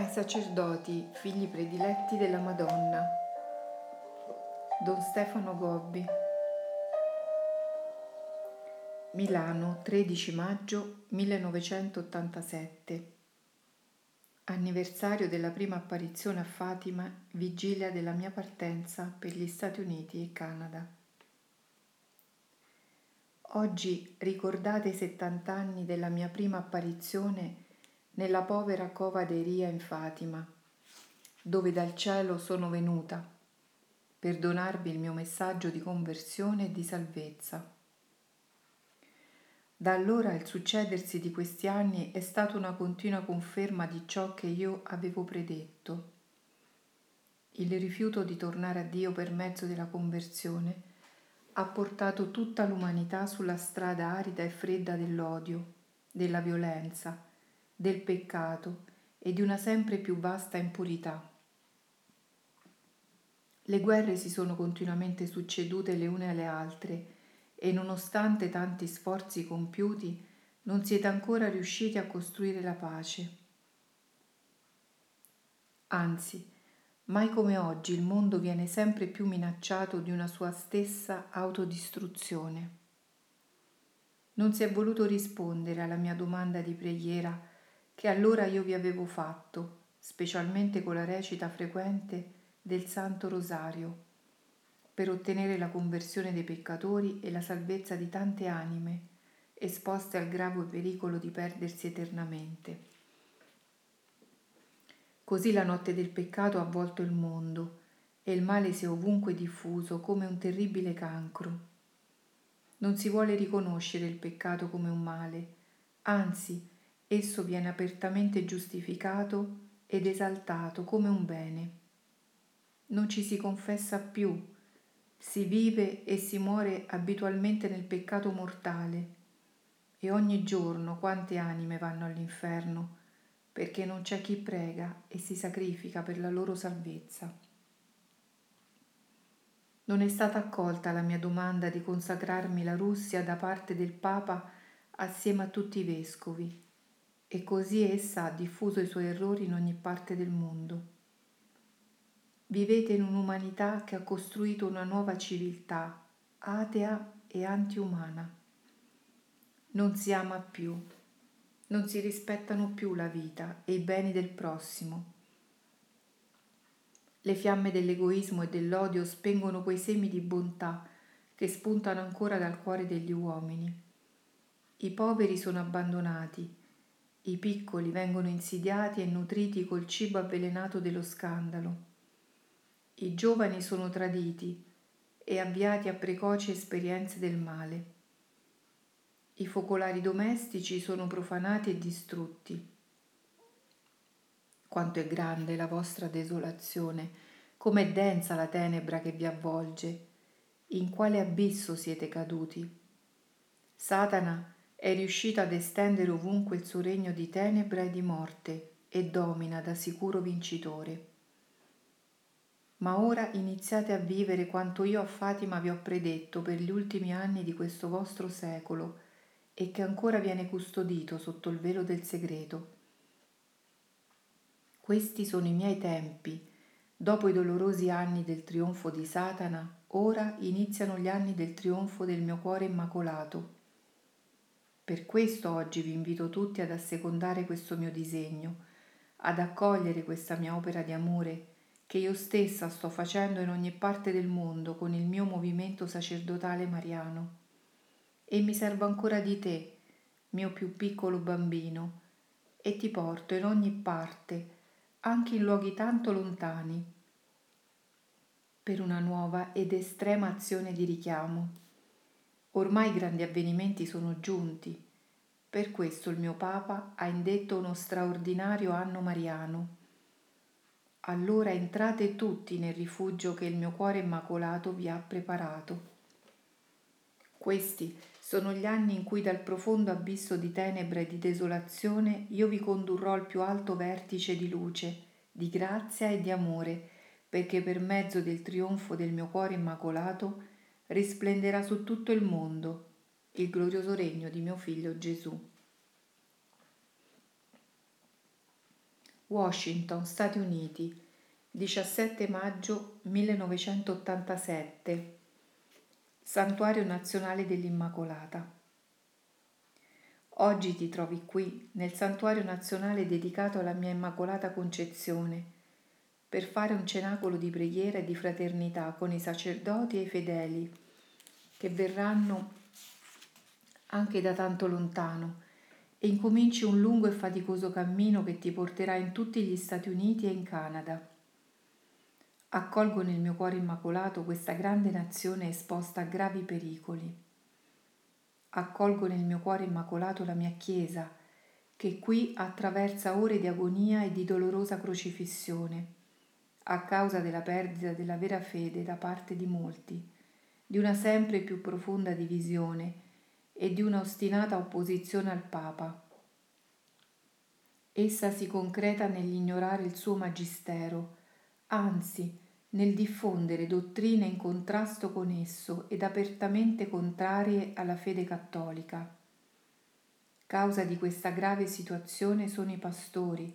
ai sacerdoti, figli prediletti della Madonna. Don Stefano Gobbi. Milano, 13 maggio 1987. Anniversario della prima apparizione a Fatima, vigilia della mia partenza per gli Stati Uniti e Canada. Oggi ricordate i 70 anni della mia prima apparizione nella povera cova d'Eria in Fatima, dove dal cielo sono venuta per donarvi il mio messaggio di conversione e di salvezza. Da allora il succedersi di questi anni è stata una continua conferma di ciò che io avevo predetto. Il rifiuto di tornare a Dio per mezzo della conversione ha portato tutta l'umanità sulla strada arida e fredda dell'odio, della violenza, del peccato e di una sempre più vasta impurità. Le guerre si sono continuamente succedute le une alle altre e nonostante tanti sforzi compiuti non siete ancora riusciti a costruire la pace. Anzi, mai come oggi il mondo viene sempre più minacciato di una sua stessa autodistruzione. Non si è voluto rispondere alla mia domanda di preghiera che allora io vi avevo fatto, specialmente con la recita frequente del Santo Rosario, per ottenere la conversione dei peccatori e la salvezza di tante anime esposte al grave pericolo di perdersi eternamente. Così la notte del peccato ha avvolto il mondo e il male si è ovunque diffuso come un terribile cancro. Non si vuole riconoscere il peccato come un male, anzi esso viene apertamente giustificato ed esaltato come un bene. Non ci si confessa più, si vive e si muore abitualmente nel peccato mortale e ogni giorno quante anime vanno all'inferno perché non c'è chi prega e si sacrifica per la loro salvezza. Non è stata accolta la mia domanda di consacrarmi la Russia da parte del Papa assieme a tutti i vescovi e così essa ha diffuso i suoi errori in ogni parte del mondo. Vivete in un'umanità che ha costruito una nuova civiltà, atea e antiumana. Non si ama più, non si rispettano più la vita e i beni del prossimo. Le fiamme dell'egoismo e dell'odio spengono quei semi di bontà che spuntano ancora dal cuore degli uomini. I poveri sono abbandonati, i piccoli vengono insidiati e nutriti col cibo avvelenato dello scandalo. I giovani sono traditi e avviati a precoci esperienze del male. I focolari domestici sono profanati e distrutti. Quanto è grande la vostra desolazione, com'è densa la tenebra che vi avvolge, in quale abisso siete caduti. Satana è riuscito ad estendere ovunque il suo regno di tenebra e di morte e domina da sicuro vincitore. Ma ora iniziate a vivere quanto io a Fatima vi ho predetto per gli ultimi anni di questo vostro secolo e che ancora viene custodito sotto il velo del segreto. Questi sono i miei tempi. Dopo i dolorosi anni del trionfo di Satana, ora iniziano gli anni del trionfo del mio cuore immacolato per questo oggi vi invito tutti ad assecondare questo mio disegno, ad accogliere questa mia opera di amore che io stessa sto facendo in ogni parte del mondo con il mio movimento sacerdotale mariano. E mi servo ancora di te, mio più piccolo bambino, e ti porto in ogni parte, anche in luoghi tanto lontani, per una nuova ed estrema azione di richiamo. Ormai i grandi avvenimenti sono giunti. Per questo il mio Papa ha indetto uno straordinario anno mariano. Allora entrate tutti nel rifugio che il mio cuore immacolato vi ha preparato. Questi sono gli anni in cui dal profondo abisso di tenebra e di desolazione io vi condurrò al più alto vertice di luce, di grazia e di amore, perché per mezzo del trionfo del mio cuore immacolato risplenderà su tutto il mondo il glorioso regno di mio figlio Gesù. Washington, Stati Uniti, 17 maggio 1987. Santuario Nazionale dell'Immacolata. Oggi ti trovi qui, nel santuario nazionale dedicato alla mia Immacolata Concezione, per fare un cenacolo di preghiera e di fraternità con i sacerdoti e i fedeli che verranno anche da tanto lontano e incominci un lungo e faticoso cammino che ti porterà in tutti gli Stati Uniti e in Canada. Accolgo nel mio cuore immacolato questa grande nazione esposta a gravi pericoli accolgo nel mio cuore immacolato la mia Chiesa, che qui attraversa ore di agonia e di dolorosa crocifissione, a causa della perdita della vera fede da parte di molti, di una sempre più profonda divisione e di una ostinata opposizione al Papa. Essa si concreta nell'ignorare il suo magistero, anzi, nel diffondere dottrine in contrasto con esso ed apertamente contrarie alla fede cattolica. Causa di questa grave situazione sono i pastori,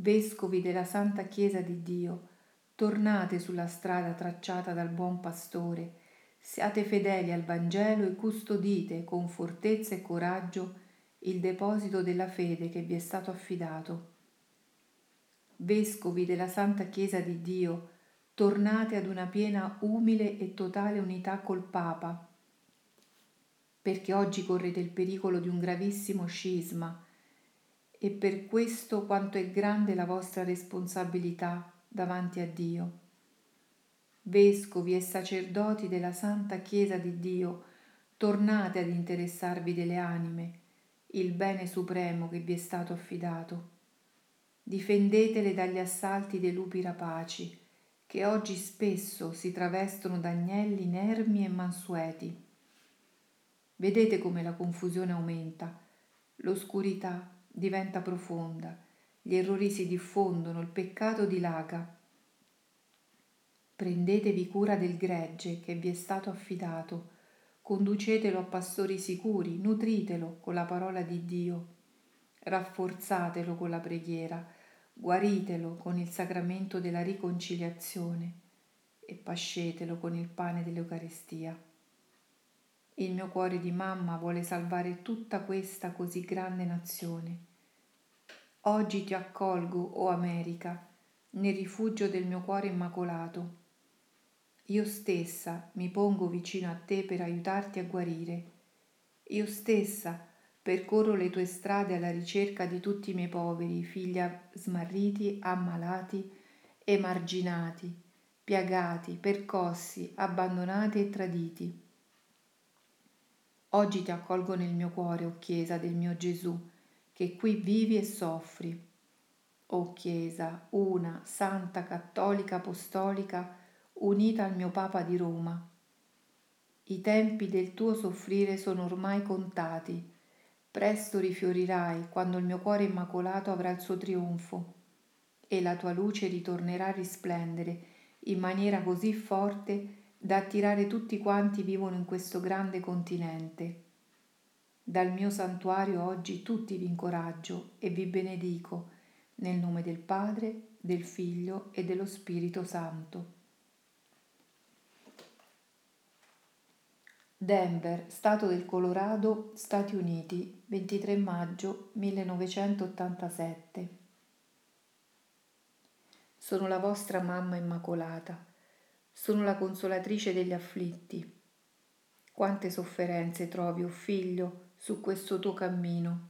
vescovi della Santa Chiesa di Dio, tornate sulla strada tracciata dal buon pastore, siate fedeli al Vangelo e custodite con fortezza e coraggio il deposito della fede che vi è stato affidato. Vescovi della Santa Chiesa di Dio, tornate ad una piena umile e totale unità col Papa, perché oggi correte il pericolo di un gravissimo scisma e per questo quanto è grande la vostra responsabilità davanti a Dio. Vescovi e sacerdoti della Santa Chiesa di Dio, tornate ad interessarvi delle anime, il bene supremo che vi è stato affidato. Difendetele dagli assalti dei lupi rapaci, che oggi spesso si travestono da agnelli inermi e mansueti. Vedete come la confusione aumenta, l'oscurità diventa profonda, gli errori si diffondono, il peccato dilaga. Prendetevi cura del gregge che vi è stato affidato, conducetelo a pastori sicuri, nutritelo con la parola di Dio, rafforzatelo con la preghiera, guaritelo con il sacramento della riconciliazione e pascetelo con il pane dell'Eucaristia. Il mio cuore di mamma vuole salvare tutta questa così grande nazione. Oggi ti accolgo, o oh America, nel rifugio del mio cuore immacolato. Io stessa mi pongo vicino a te per aiutarti a guarire. Io stessa Percorro le tue strade alla ricerca di tutti i miei poveri, figli smarriti, ammalati, emarginati, piagati, percossi, abbandonati e traditi. Oggi ti accolgo nel mio cuore, o Chiesa del mio Gesù, che qui vivi e soffri. O Chiesa, una, santa, cattolica, apostolica, unita al mio Papa di Roma. I tempi del tuo soffrire sono ormai contati Presto rifiorirai quando il mio cuore immacolato avrà il suo trionfo e la tua luce ritornerà a risplendere in maniera così forte da attirare tutti quanti vivono in questo grande continente. Dal mio santuario oggi tutti vi incoraggio e vi benedico nel nome del Padre, del Figlio e dello Spirito Santo. Denver, Stato del Colorado, Stati Uniti, 23 maggio 1987. Sono la vostra mamma immacolata, sono la consolatrice degli afflitti. Quante sofferenze trovi, o oh figlio, su questo tuo cammino.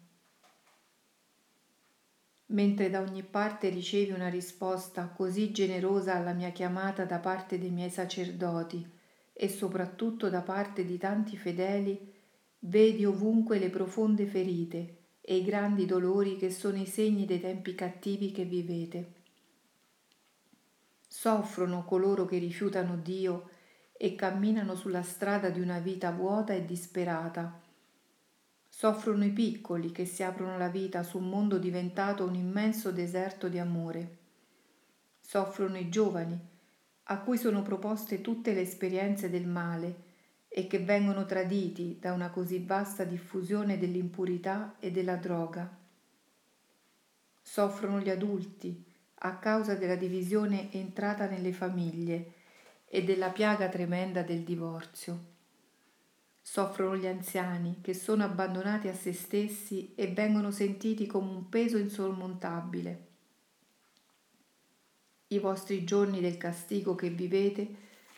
Mentre da ogni parte ricevi una risposta così generosa alla mia chiamata da parte dei miei sacerdoti, e soprattutto da parte di tanti fedeli, vedi ovunque le profonde ferite e i grandi dolori che sono i segni dei tempi cattivi che vivete. Soffrono coloro che rifiutano Dio e camminano sulla strada di una vita vuota e disperata. Soffrono i piccoli che si aprono la vita su un mondo diventato un immenso deserto di amore. Soffrono i giovani a cui sono proposte tutte le esperienze del male e che vengono traditi da una così vasta diffusione dell'impurità e della droga. soffrono gli adulti a causa della divisione entrata nelle famiglie e della piaga tremenda del divorzio. Soffrono gli anziani che sono abbandonati a se stessi e vengono sentiti come un peso insormontabile. I vostri giorni del castigo che vivete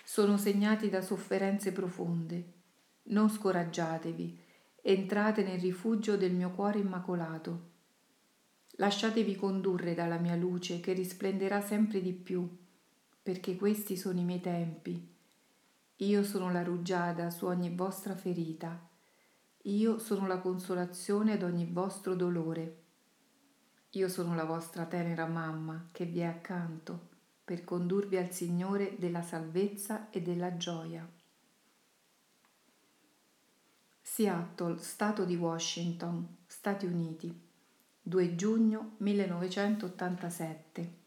sono segnati da sofferenze profonde. Non scoraggiatevi, entrate nel rifugio del mio cuore immacolato. Lasciatevi condurre dalla mia luce che risplenderà sempre di più, perché questi sono i miei tempi io sono la rugiada su ogni vostra ferita. Io sono la consolazione ad ogni vostro dolore. Io sono la vostra tenera mamma che vi è accanto per condurvi al Signore della salvezza e della gioia. Seattle, Stato di Washington, Stati Uniti, 2 giugno 1987.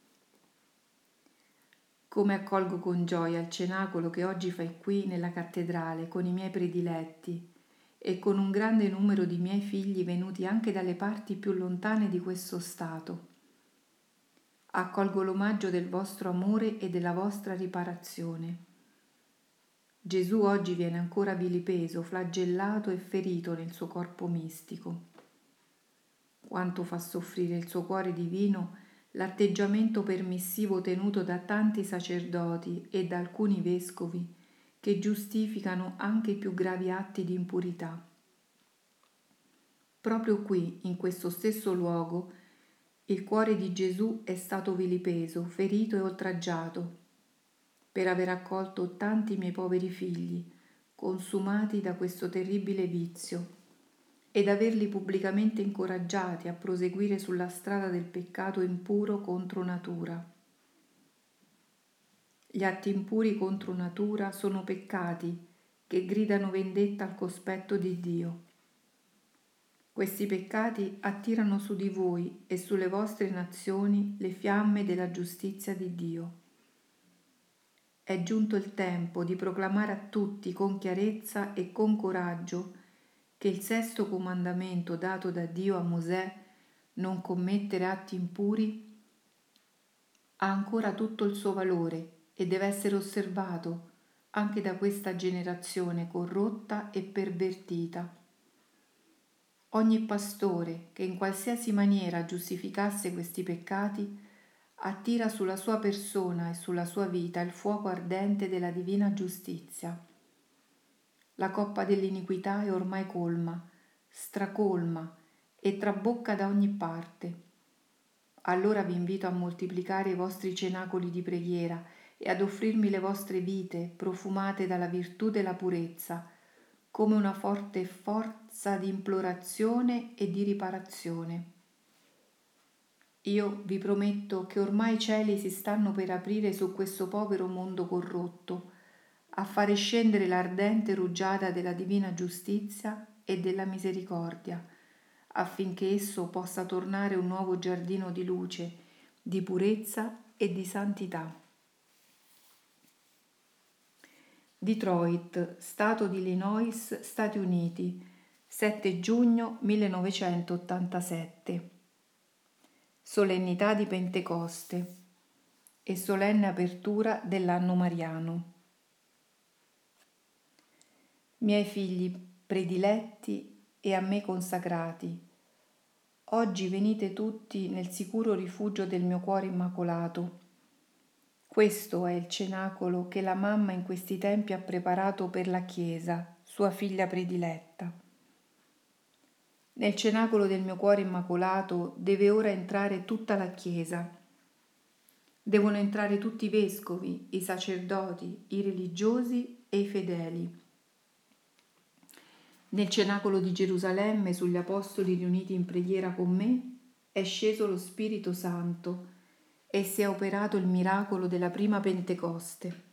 Come accolgo con gioia il cenacolo che oggi fai qui nella cattedrale con i miei prediletti e con un grande numero di miei figli venuti anche dalle parti più lontane di questo Stato. Accolgo l'omaggio del vostro amore e della vostra riparazione. Gesù oggi viene ancora vilipeso, flagellato e ferito nel suo corpo mistico. Quanto fa soffrire il suo cuore divino l'atteggiamento permissivo tenuto da tanti sacerdoti e da alcuni vescovi che giustificano anche i più gravi atti di impurità. Proprio qui, in questo stesso luogo, il cuore di Gesù è stato vilipeso, ferito e oltraggiato per aver accolto tanti miei poveri figli, consumati da questo terribile vizio ed averli pubblicamente incoraggiati a proseguire sulla strada del peccato impuro contro natura. Gli atti impuri contro natura sono peccati che gridano vendetta al cospetto di Dio. Questi peccati attirano su di voi e sulle vostre nazioni le fiamme della giustizia di Dio. È giunto il tempo di proclamare a tutti con chiarezza e con coraggio che il sesto comandamento dato da Dio a Mosè, non commettere atti impuri, ha ancora tutto il suo valore e deve essere osservato anche da questa generazione corrotta e pervertita. Ogni pastore che in qualsiasi maniera giustificasse questi peccati attira sulla sua persona e sulla sua vita il fuoco ardente della divina giustizia la coppa dell'iniquità è ormai colma, stracolma e trabocca da ogni parte. Allora vi invito a moltiplicare i vostri cenacoli di preghiera e ad offrirmi le vostre vite profumate dalla virtù della purezza, come una forte forza di implorazione e di riparazione. Io vi prometto che ormai i cieli si stanno per aprire su questo povero mondo corrotto, a fare scendere l'ardente rugiada della divina giustizia e della misericordia, affinché esso possa tornare un nuovo giardino di luce, di purezza e di santità. Detroit, Stato di Illinois, Stati Uniti, 7 giugno 1987. Solennità di Pentecoste e solenne apertura dell'anno mariano miei figli prediletti e a me consacrati, oggi venite tutti nel sicuro rifugio del mio cuore immacolato. Questo è il cenacolo che la mamma in questi tempi ha preparato per la Chiesa, sua figlia prediletta. Nel cenacolo del mio cuore immacolato deve ora entrare tutta la Chiesa. Devono entrare tutti i vescovi, i sacerdoti, i religiosi e i fedeli nel cenacolo di Gerusalemme, sugli apostoli riuniti in preghiera con me, è sceso lo Spirito Santo e si è operato il miracolo della prima Pentecoste.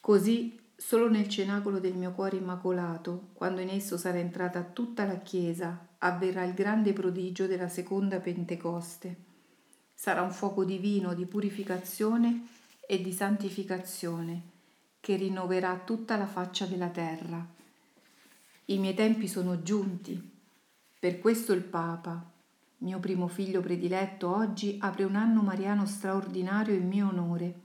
Così, solo nel cenacolo del mio cuore immacolato, quando in esso sarà entrata tutta la Chiesa, avverrà il grande prodigio della seconda Pentecoste. Sarà un fuoco divino di purificazione e di santificazione che rinnoverà tutta la faccia della terra i miei tempi sono giunti. Per questo il Papa, mio primo figlio prediletto, oggi apre un anno mariano straordinario in mio onore.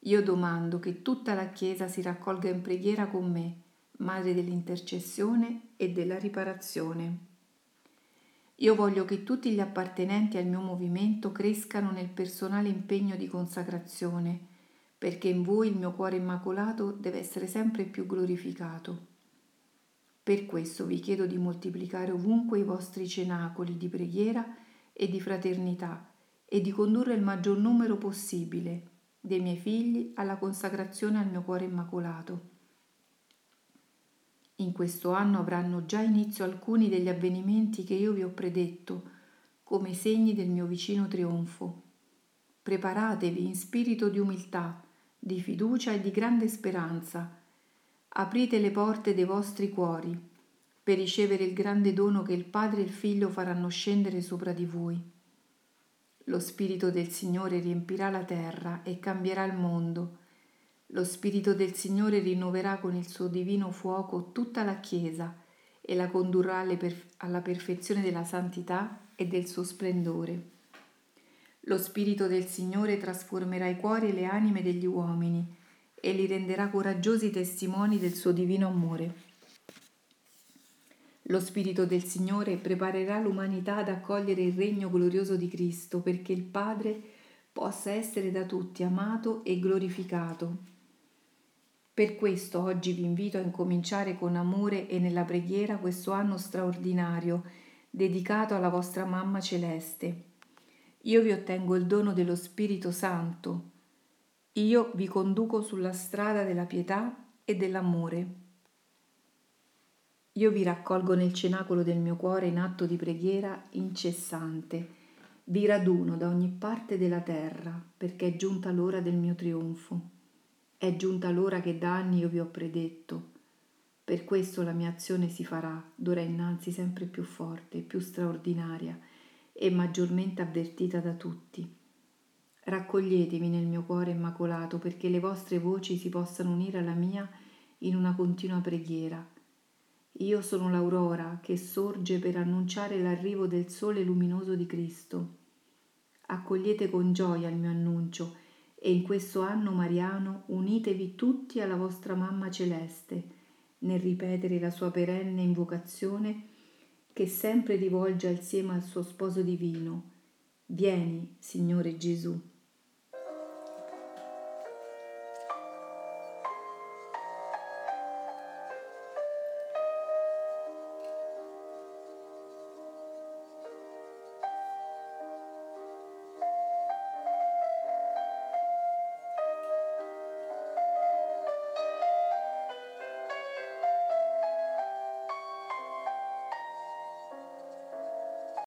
Io domando che tutta la Chiesa si raccolga in preghiera con me, Madre dell'intercessione e della riparazione. Io voglio che tutti gli appartenenti al mio movimento crescano nel personale impegno di consacrazione, perché in voi il mio cuore immacolato deve essere sempre più glorificato. Per questo vi chiedo di moltiplicare ovunque i vostri cenacoli di preghiera e di fraternità e di condurre il maggior numero possibile dei miei figli alla consacrazione al mio cuore immacolato. In questo anno avranno già inizio alcuni degli avvenimenti che io vi ho predetto come segni del mio vicino trionfo. Preparatevi in spirito di umiltà, di fiducia e di grande speranza. Aprite le porte dei vostri cuori per ricevere il grande dono che il Padre e il Figlio faranno scendere sopra di voi. Lo Spirito del Signore riempirà la terra e cambierà il mondo lo Spirito del Signore rinnoverà con il suo divino fuoco tutta la Chiesa e la condurrà alla perfezione della santità e del suo splendore. Lo Spirito del Signore trasformerà i cuori e le anime degli uomini e li renderà coraggiosi testimoni del suo divino amore. Lo Spirito del Signore preparerà l'umanità ad accogliere il regno glorioso di Cristo perché il Padre possa essere da tutti amato e glorificato. Per questo oggi vi invito a incominciare con amore e nella preghiera questo anno straordinario dedicato alla vostra Mamma Celeste. Io vi ottengo il dono dello Spirito Santo. Io vi conduco sulla strada della pietà e dell'amore. Io vi raccolgo nel cenacolo del mio cuore in atto di preghiera incessante. Vi raduno da ogni parte della terra perché è giunta l'ora del mio trionfo. È giunta l'ora che da anni io vi ho predetto. Per questo la mia azione si farà d'ora innanzi sempre più forte, più straordinaria e maggiormente avvertita da tutti. Raccoglietemi nel mio cuore immacolato perché le vostre voci si possano unire alla mia in una continua preghiera. Io sono l'aurora che sorge per annunciare l'arrivo del sole luminoso di Cristo. Accogliete con gioia il mio annuncio e in questo anno mariano unitevi tutti alla vostra mamma celeste nel ripetere la sua perenne invocazione che sempre rivolge al seme al suo sposo divino. Vieni, Signore Gesù.